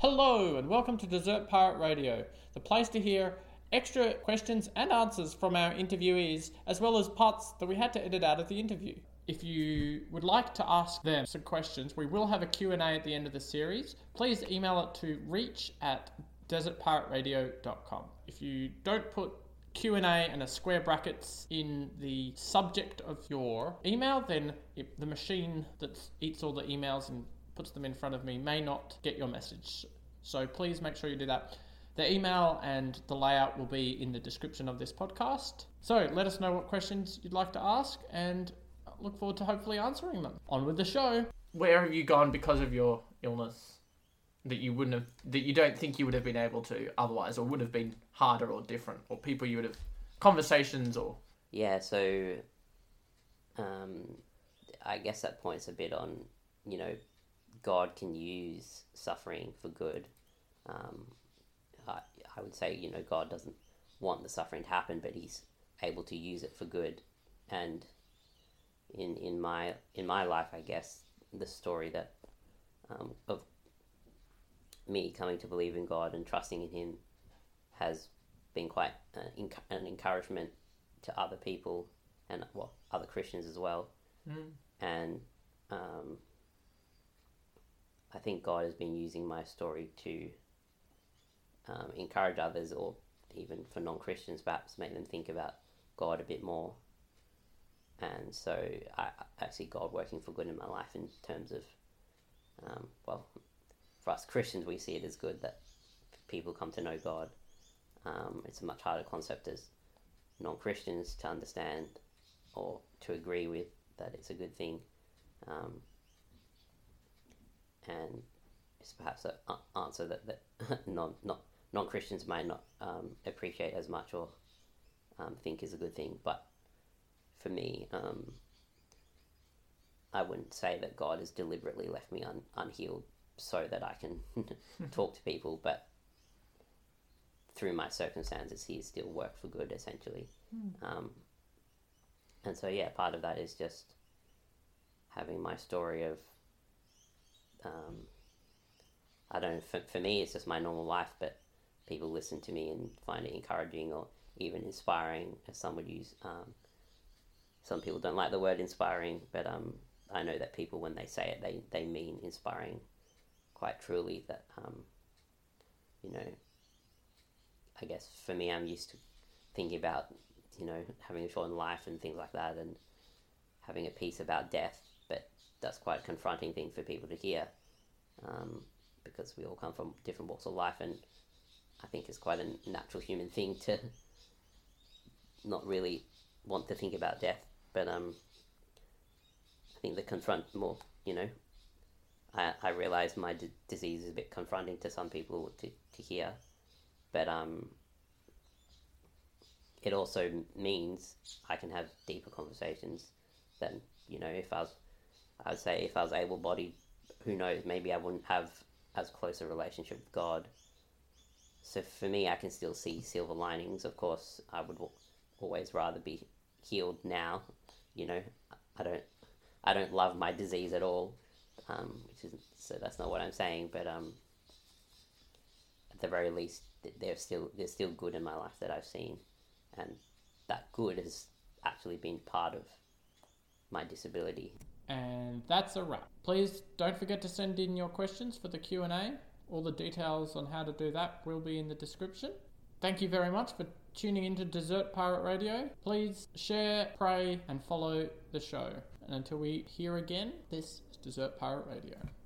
Hello, and welcome to Desert Pirate Radio, the place to hear extra questions and answers from our interviewees, as well as parts that we had to edit out of the interview. If you would like to ask them some questions, we will have a Q&A at the end of the series. Please email it to reach at desertpirateradio.com. If you don't put Q&A and a square brackets in the subject of your email, then the machine that eats all the emails and puts them in front of me may not get your message. So please make sure you do that. The email and the layout will be in the description of this podcast. So let us know what questions you'd like to ask and look forward to hopefully answering them. On with the show. Where have you gone because of your illness that you wouldn't have that you don't think you would have been able to otherwise or would have been harder or different or people you would have conversations or Yeah, so um, I guess that points a bit on, you know, God can use suffering for good. Um, I, I would say, you know, God doesn't want the suffering to happen, but He's able to use it for good. And in in my in my life, I guess the story that um, of me coming to believe in God and trusting in Him has been quite enc- an encouragement to other people and well other Christians as well. Mm. And um, think God has been using my story to um, encourage others, or even for non Christians, perhaps make them think about God a bit more. And so I, I see God working for good in my life in terms of, um, well, for us Christians, we see it as good that people come to know God. Um, it's a much harder concept as non Christians to understand or to agree with that it's a good thing. Um, and it's perhaps an answer that, that non, not, non Christians might not um, appreciate as much or um, think is a good thing. But for me, um, I wouldn't say that God has deliberately left me un, unhealed so that I can talk to people, but through my circumstances, He's still worked for good, essentially. Um, and so, yeah, part of that is just having my story of, um, I don't for, for me, it's just my normal life, but people listen to me and find it encouraging or even inspiring, as some would use. Um, some people don't like the word inspiring, but um, I know that people, when they say it, they, they mean inspiring quite truly. That, um, you know, I guess for me, I'm used to thinking about, you know, having a short life and things like that and having a peace about death, that's quite a confronting thing for people to hear um, because we all come from different walks of life and I think it's quite a natural human thing to not really want to think about death, but um, I think the confront more, you know, I, I realize my d- disease is a bit confronting to some people to, to hear, but um, it also means I can have deeper conversations than, you know, if I was, I would say if I was able bodied, who knows, maybe I wouldn't have as close a relationship with God. So for me, I can still see silver linings. Of course, I would al- always rather be healed now. You know, I don't, I don't love my disease at all, um, which is so that's not what I'm saying. But um, at the very least, th- there's still there's still good in my life that I've seen, and that good has actually been part of my disability. And that's a wrap. Please don't forget to send in your questions for the Q&A. All the details on how to do that will be in the description. Thank you very much for tuning into Desert Pirate Radio. Please share, pray, and follow the show. And until we hear again, this is Desert Pirate Radio.